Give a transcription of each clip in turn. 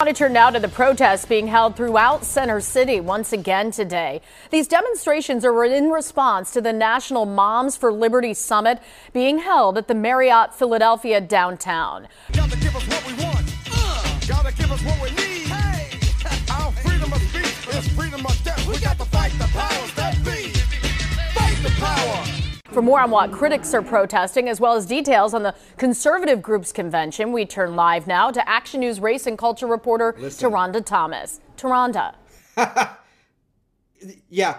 Monitor now to the protests being held throughout Center City once again today. These demonstrations are in response to the National Moms for Liberty Summit being held at the Marriott Philadelphia downtown. Gotta For more on what critics are protesting, as well as details on the conservative group's convention, we turn live now to Action News race and culture reporter Listen. TaRhonda Thomas. TaRhonda. yeah,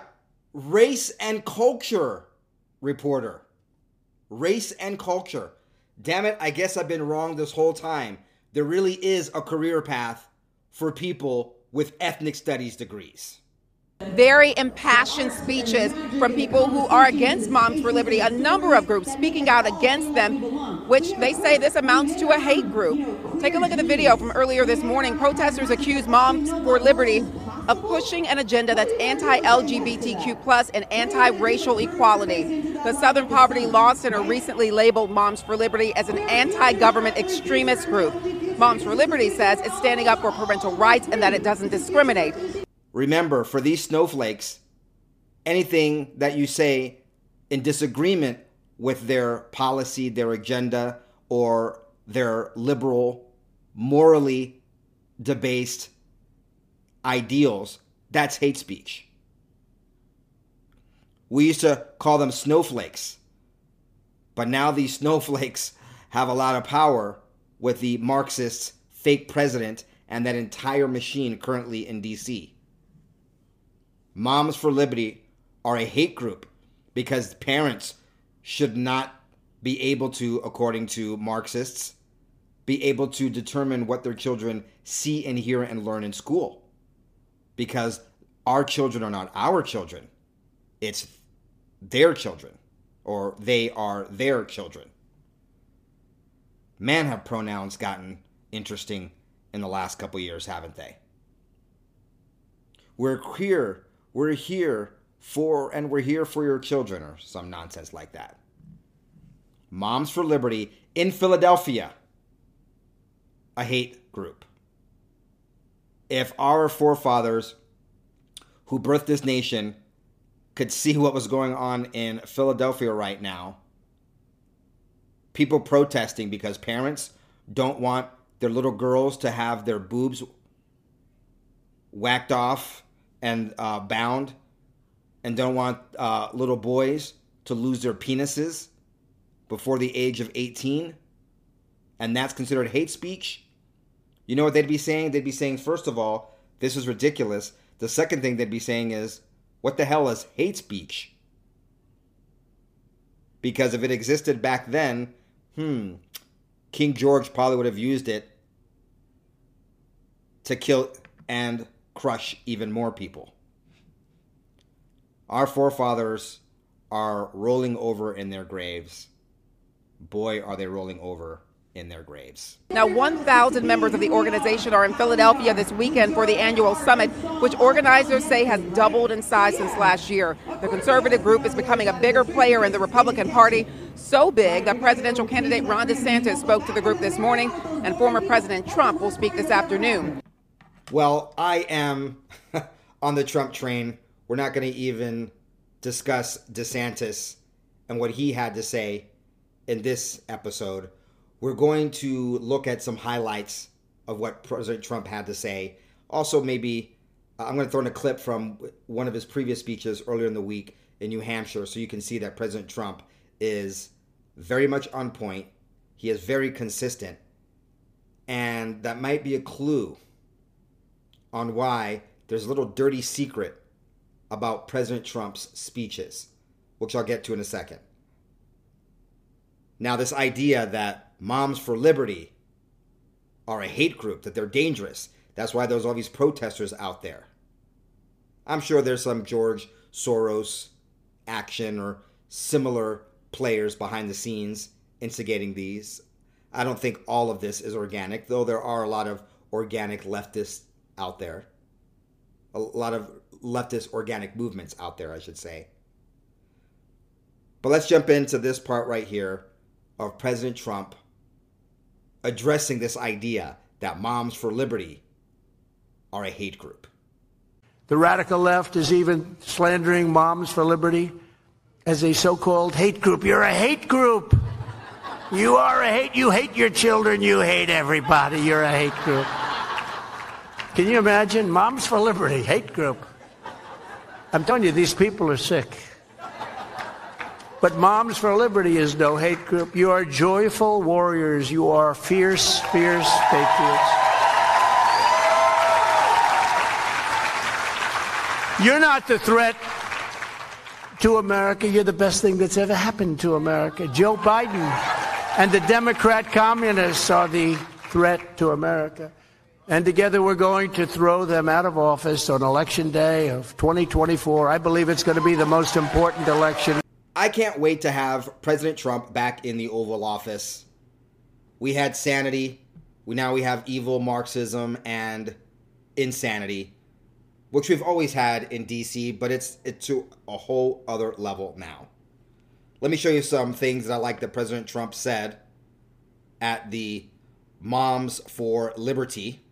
race and culture reporter. Race and culture. Damn it, I guess I've been wrong this whole time. There really is a career path for people with ethnic studies degrees very impassioned speeches from people who are against Moms for Liberty, a number of groups speaking out against them, which they say this amounts to a hate group. Take a look at the video from earlier this morning. Protesters accuse Moms for Liberty of pushing an agenda that's anti-LGBTQ plus and anti-racial equality. The Southern Poverty Law Center recently labeled Moms for Liberty as an anti-government extremist group. Moms for Liberty says it's standing up for parental rights and that it doesn't discriminate. Remember, for these snowflakes, anything that you say in disagreement with their policy, their agenda, or their liberal, morally debased ideals, that's hate speech. We used to call them snowflakes. But now these snowflakes have a lot of power with the Marxists' fake president and that entire machine currently in DC. Moms for Liberty are a hate group because parents should not be able to, according to Marxists, be able to determine what their children see and hear and learn in school. Because our children are not our children, it's their children, or they are their children. Man, have pronouns gotten interesting in the last couple years, haven't they? We're here we're here for, and we're here for your children, or some nonsense like that. Moms for Liberty in Philadelphia, a hate group. If our forefathers who birthed this nation could see what was going on in Philadelphia right now, people protesting because parents don't want their little girls to have their boobs whacked off and uh, bound and don't want uh, little boys to lose their penises before the age of 18 and that's considered hate speech. You know what they'd be saying? They'd be saying first of all this is ridiculous. The second thing they'd be saying is what the hell is hate speech? Because if it existed back then hmm king george probably would have used it to kill and crush even more people. Our forefathers are rolling over in their graves. Boy, are they rolling over in their graves. Now, 1,000 members of the organization are in Philadelphia this weekend for the annual summit, which organizers say has doubled in size since last year. The conservative group is becoming a bigger player in the Republican Party, so big that presidential candidate Ron DeSantis spoke to the group this morning, and former President Trump will speak this afternoon. Well, I am on the Trump train. We're not going to even discuss DeSantis and what he had to say in this episode. We're going to look at some highlights of what President Trump had to say. Also, maybe uh, I'm going to throw in a clip from one of his previous speeches earlier in the week in New Hampshire so you can see that President Trump is very much on point. He is very consistent. And that might be a clue on why there's a little dirty secret about President Trump's speeches, which I'll get to in a second. Now, this idea that Moms for Liberty are a hate group, that they're dangerous, that's why there's all these protesters out there. I'm sure there's some George Soros action or similar players behind the scenes instigating these. I don't think all of this is organic, though there are a lot of organic leftist out there. A lot of leftist organic movements out there, I should say. But let's jump into this part right here of President Trump addressing this idea that Moms for Liberty are a hate group. The radical left is even slandering Moms for Liberty as a so called hate group. You're a hate group. You are a hate. You hate your children. You hate everybody. You're a hate group. Can you imagine? Moms for Liberty, hate group. I'm telling you, these people are sick. But Moms for Liberty is no hate group. You are joyful warriors. You are fierce, fierce patriots. You're not the threat to America. You're the best thing that's ever happened to America. Joe Biden and the Democrat communists are the threat to America. And together we're going to throw them out of office on election day of 2024. I believe it's going to be the most important election. I can't wait to have President Trump back in the Oval Office. We had sanity. We now we have evil Marxism and insanity which we've always had in DC, but it's it's to a whole other level now. Let me show you some things that I like that President Trump said at the Moms for Liberty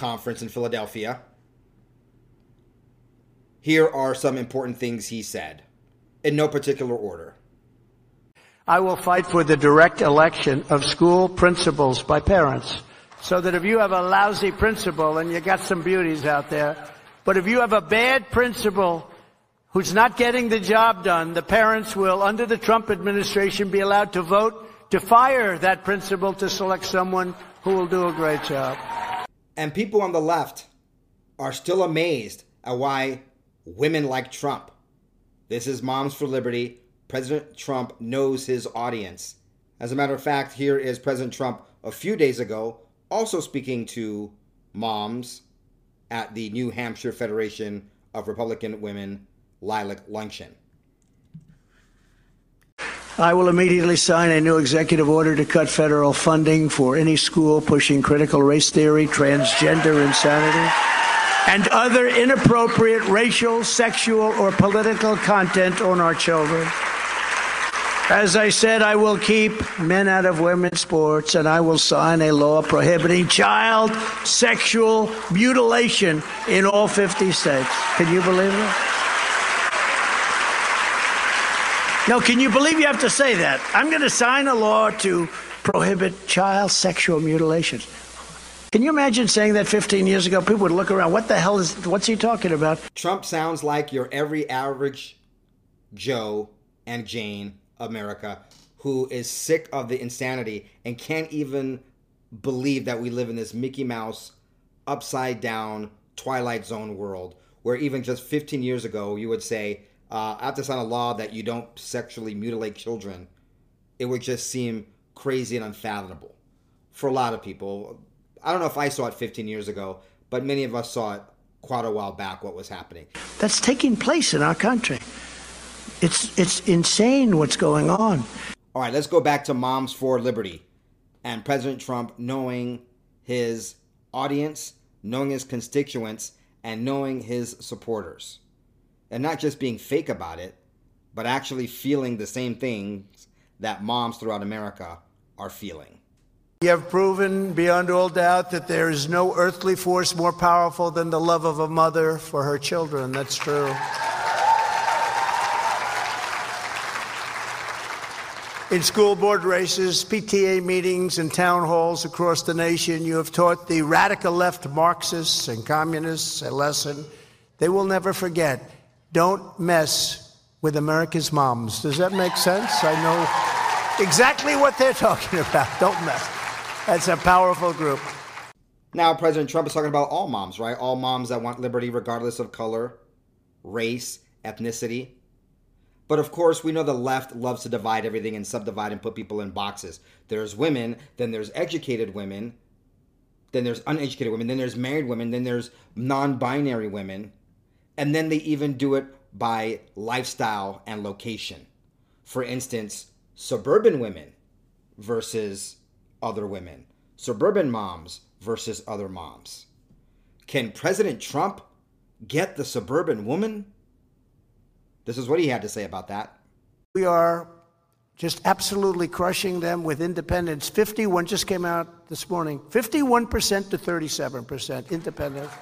conference in Philadelphia. Here are some important things he said, in no particular order. I will fight for the direct election of school principals by parents so that if you have a lousy principal and you got some beauties out there, but if you have a bad principal who's not getting the job done, the parents will, under the Trump administration, be allowed to vote to fire that principal to select someone who will do a great job. And people on the left are still amazed at why women like Trump. This is Moms for Liberty. President Trump knows his audience. As a matter of fact, here is President Trump a few days ago also speaking to moms at the New Hampshire Federation of Republican Women Lilac Luncheon. I will immediately sign a new executive order to cut federal funding for any school pushing critical race theory, transgender insanity, and other inappropriate racial, sexual, or political content on our children. As I said, I will keep men out of women's sports and I will sign a law prohibiting child sexual mutilation in all 50 states. Can you believe it? No, can you believe you have to say that? I'm going to sign a law to prohibit child sexual mutilation. Can you imagine saying that 15 years ago? People would look around. What the hell is, what's he talking about? Trump sounds like your every average Joe and Jane America who is sick of the insanity and can't even believe that we live in this Mickey Mouse upside down Twilight Zone world where even just 15 years ago you would say, uh, I have to sign a law that you don't sexually mutilate children. It would just seem crazy and unfathomable for a lot of people. I don't know if I saw it 15 years ago, but many of us saw it quite a while back what was happening. That's taking place in our country. It's it's insane what's going on. All right, let's go back to Moms for Liberty and President Trump knowing his audience, knowing his constituents, and knowing his supporters. And not just being fake about it, but actually feeling the same things that moms throughout America are feeling. You have proven beyond all doubt that there is no earthly force more powerful than the love of a mother for her children. That's true. In school board races, PTA meetings, and town halls across the nation, you have taught the radical left Marxists and communists a lesson they will never forget. Don't mess with America's moms. Does that make sense? I know exactly what they're talking about. Don't mess. That's a powerful group. Now, President Trump is talking about all moms, right? All moms that want liberty regardless of color, race, ethnicity. But of course, we know the left loves to divide everything and subdivide and put people in boxes. There's women, then there's educated women, then there's uneducated women, then there's married women, then there's non binary women, and then they even do it by lifestyle and location. For instance, suburban women versus other women, suburban moms versus other moms. Can President Trump get the suburban woman? This is what he had to say about that. We are just absolutely crushing them with independents. 51 just came out this morning 51% to 37% independents.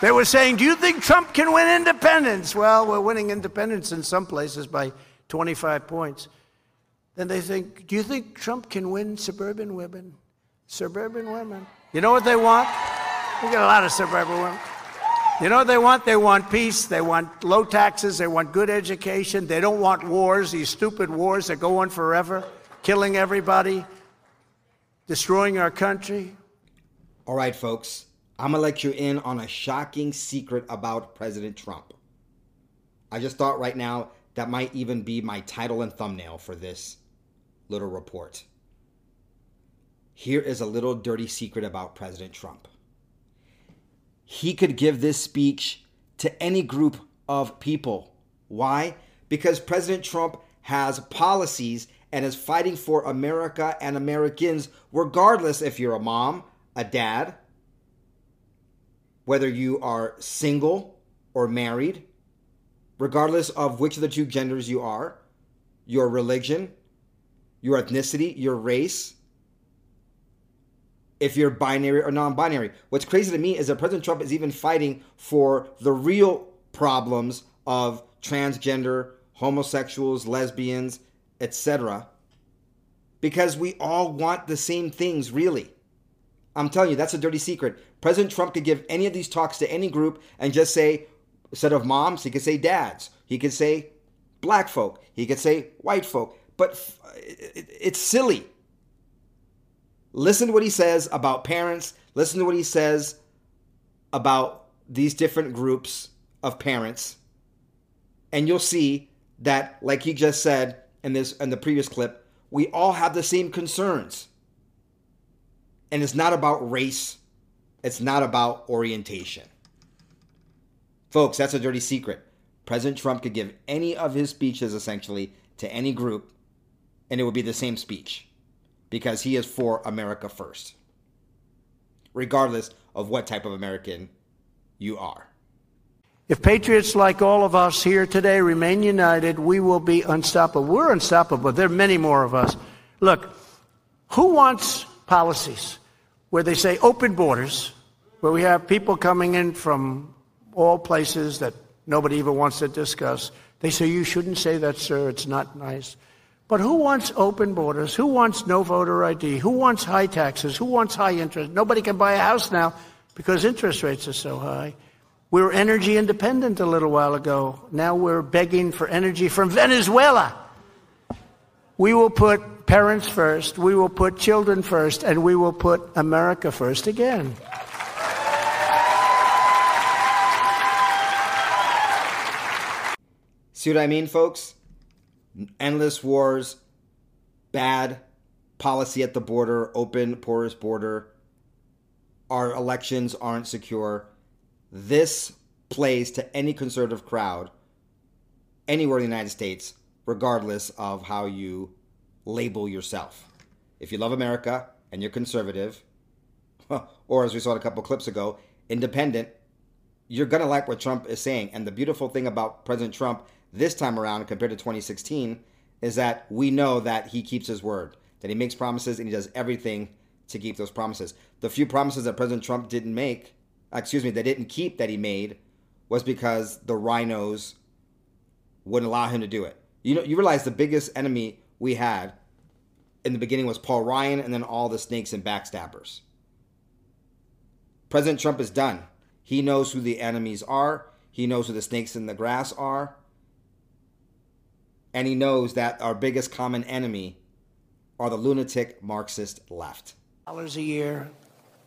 They were saying, Do you think Trump can win independents? Well, we're winning independents in some places by 25 points. Then they think, Do you think Trump can win suburban women? Suburban women. You know what they want? We got a lot of suburban women. You know what they want? They want peace. They want low taxes. They want good education. They don't want wars, these stupid wars that go on forever, killing everybody, destroying our country. All right, folks. I'm going to let you in on a shocking secret about President Trump. I just thought right now that might even be my title and thumbnail for this little report. Here is a little dirty secret about President Trump he could give this speech to any group of people. Why? Because President Trump has policies and is fighting for America and Americans, regardless if you're a mom, a dad, whether you are single or married, regardless of which of the two genders you are, your religion, your ethnicity, your race, if you're binary or non binary. What's crazy to me is that President Trump is even fighting for the real problems of transgender, homosexuals, lesbians, etc. Because we all want the same things, really. I'm telling you, that's a dirty secret. President Trump could give any of these talks to any group and just say, instead of moms, he could say dads. He could say black folk. He could say white folk. But it's silly. Listen to what he says about parents. Listen to what he says about these different groups of parents. And you'll see that, like he just said in this in the previous clip, we all have the same concerns. And it's not about race. It's not about orientation. Folks, that's a dirty secret. President Trump could give any of his speeches essentially to any group, and it would be the same speech because he is for America first, regardless of what type of American you are. If patriots like all of us here today remain united, we will be unstoppable. We're unstoppable. There are many more of us. Look, who wants policies where they say open borders, where we have people coming in from all places that nobody even wants to discuss? They say, You shouldn't say that, sir. It's not nice. But who wants open borders? Who wants no voter ID? Who wants high taxes? Who wants high interest? Nobody can buy a house now because interest rates are so high. We were energy independent a little while ago. Now we're begging for energy from Venezuela. We will put parents first, we will put children first, and we will put America first again. See what I mean, folks? endless wars, bad policy at the border, open, porous border. Our elections aren't secure. This plays to any conservative crowd anywhere in the United States, regardless of how you label yourself. If you love America and you're conservative, or as we saw a couple clips ago, independent, you're going to like what Trump is saying. And the beautiful thing about President Trump this time around compared to 2016 is that we know that he keeps his word, that he makes promises and he does everything to keep those promises. The few promises that President Trump didn't make, uh, excuse me, that didn't keep that he made was because the RINOs wouldn't allow him to do it. You know, you realize the biggest enemy we had in the beginning was Paul Ryan and then all the snakes and backstabbers. President Trump is done. He knows who the enemies are. He knows who the snakes in the grass are and he knows that our biggest common enemy are the lunatic Marxist left. Dollars a year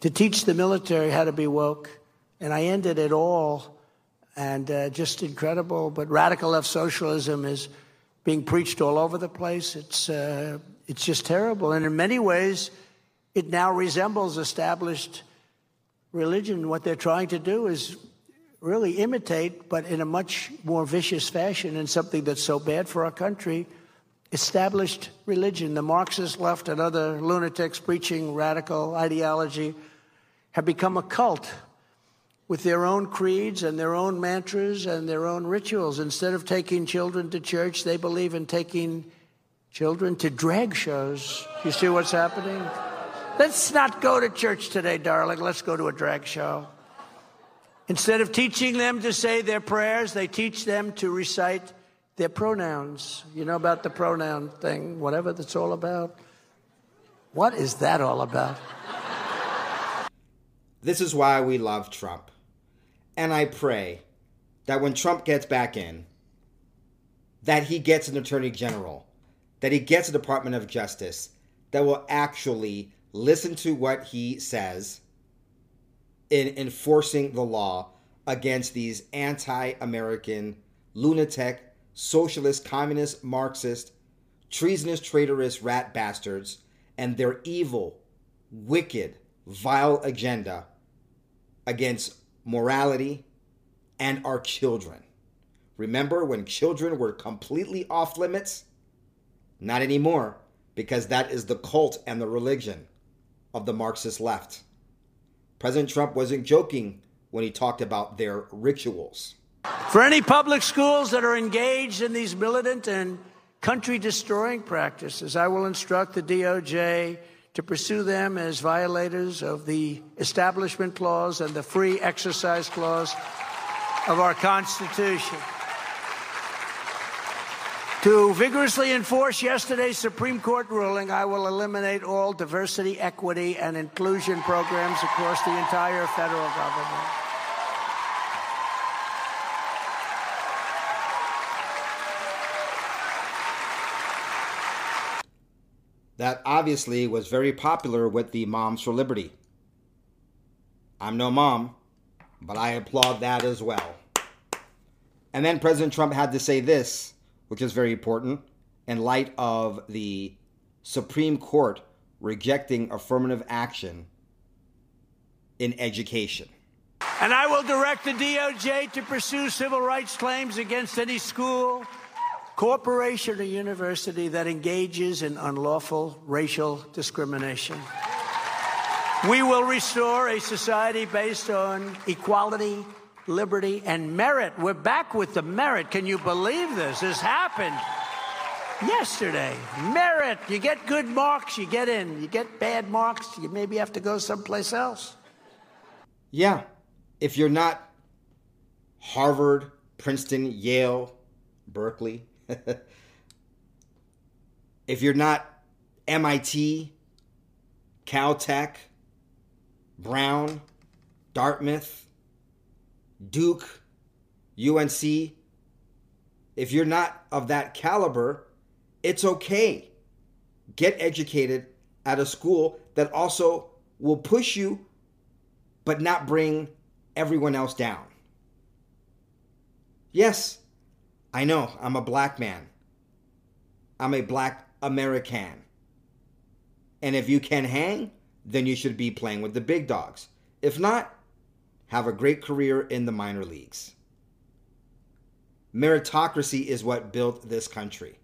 to teach the military how to be woke, and I ended it all, and uh, just incredible. But radical left socialism is being preached all over the place. It's uh, it's just terrible, and in many ways, it now resembles established religion. What they're trying to do is really imitate, but in a much more vicious fashion, and something that's so bad for our country established religion. The Marxist left and other lunatics preaching radical ideology have become a cult. with their own creeds and their own mantras and their own rituals. Instead of taking children to church, they believe in taking children to drag shows. You see what's happening? Let's not go to church today, darling. Let's go to a drag show. Instead of teaching them to say their prayers, they teach them to recite their pronouns. You know about the pronoun thing, whatever that's all about? What is that all about? This is why we love Trump. And I pray that when Trump gets back in, that he gets an attorney general, that he gets a Department of Justice that will actually listen to what he says in enforcing the law against these anti American, lunatic, socialist, communist, Marxist, treasonous, traitorous rat bastards and their evil, wicked, vile agenda against morality and our children. Remember when children were completely off limits? Not anymore, because that is the cult and the religion of the Marxist left. President Trump wasn't joking when he talked about their rituals. For any public schools that are engaged in these militant and country destroying practices, I will instruct the DOJ to pursue them as violators of the Establishment Clause and the Free Exercise Clause of our Constitution. To vigorously enforce yesterday's Supreme Court ruling, I will eliminate all diversity, equity, and inclusion programs across the entire federal government. That obviously was very popular with the Moms for Liberty. I'm no mom, but I applaud that as well. And then President Trump had to say this which is very important in light of the Supreme Court rejecting affirmative action in education. And I will direct the DOJ to pursue civil rights claims against any school, corporation, or university that engages in unlawful racial discrimination. We will restore a society based on equality liberty, and merit. We're back with the merit. Can you believe this? This happened yesterday. Merit. You get good marks, you get in. You get bad marks, you maybe have to go someplace else. Yeah. If you're not Harvard, Princeton, Yale, Berkeley, if you're not MIT, Caltech, Brown, Dartmouth, Duke, UNC, if you're not of that caliber, it's okay. Get educated at a school that also will push you, but not bring everyone else down. Yes, I know I'm a black man. I'm a black American. And if you can hang, then you should be playing with the big dogs. If not, have a great career in the minor leagues. Meritocracy is what built this country.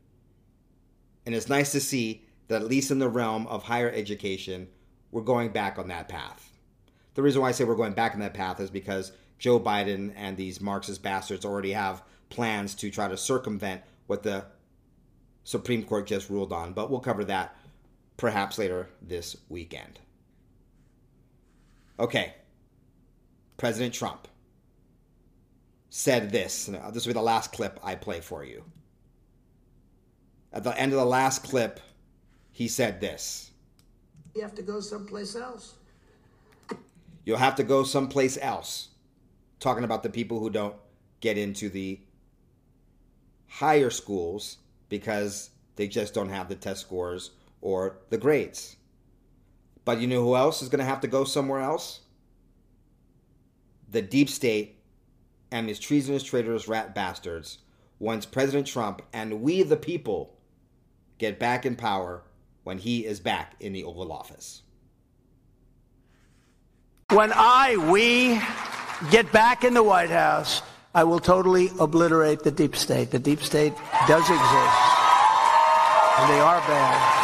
And it's nice to see that, at least in the realm of higher education, we're going back on that path. The reason why I say we're going back on that path is because Joe Biden and these Marxist bastards already have plans to try to circumvent what the Supreme Court just ruled on. But we'll cover that perhaps later this weekend. Okay, President Trump said this. This will be the last clip I play for you. At the end of the last clip, he said this. You have to go someplace else. You'll have to go someplace else. Talking about the people who don't get into the higher schools because they just don't have the test scores or the grades. But you know who else is going to have to go somewhere else? The deep state and his treasonous traitors, rat bastards, once President Trump and we the people get back in power when he is back in the Oval Office. When I, we, get back in the White House, I will totally obliterate the deep state. The deep state does exist, and they are bad.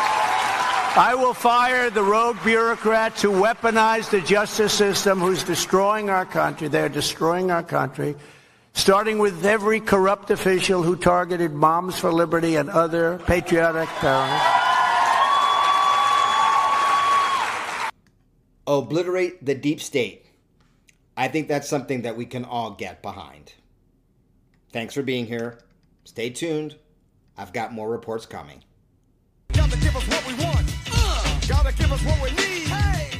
I will fire the rogue bureaucrats who weaponize the justice system, who's destroying our country. They're destroying our country, starting with every corrupt official who targeted Moms for Liberty and other patriotic parents. Obliterate the deep state. I think that's something that we can all get behind. Thanks for being here. Stay tuned. I've got more reports coming. Gotta give us what we want. Gotta give us what we need. Hey.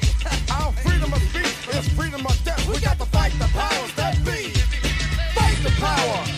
Our freedom of speech is freedom of death. We, we got, got to fight the powers that be. Fight the power.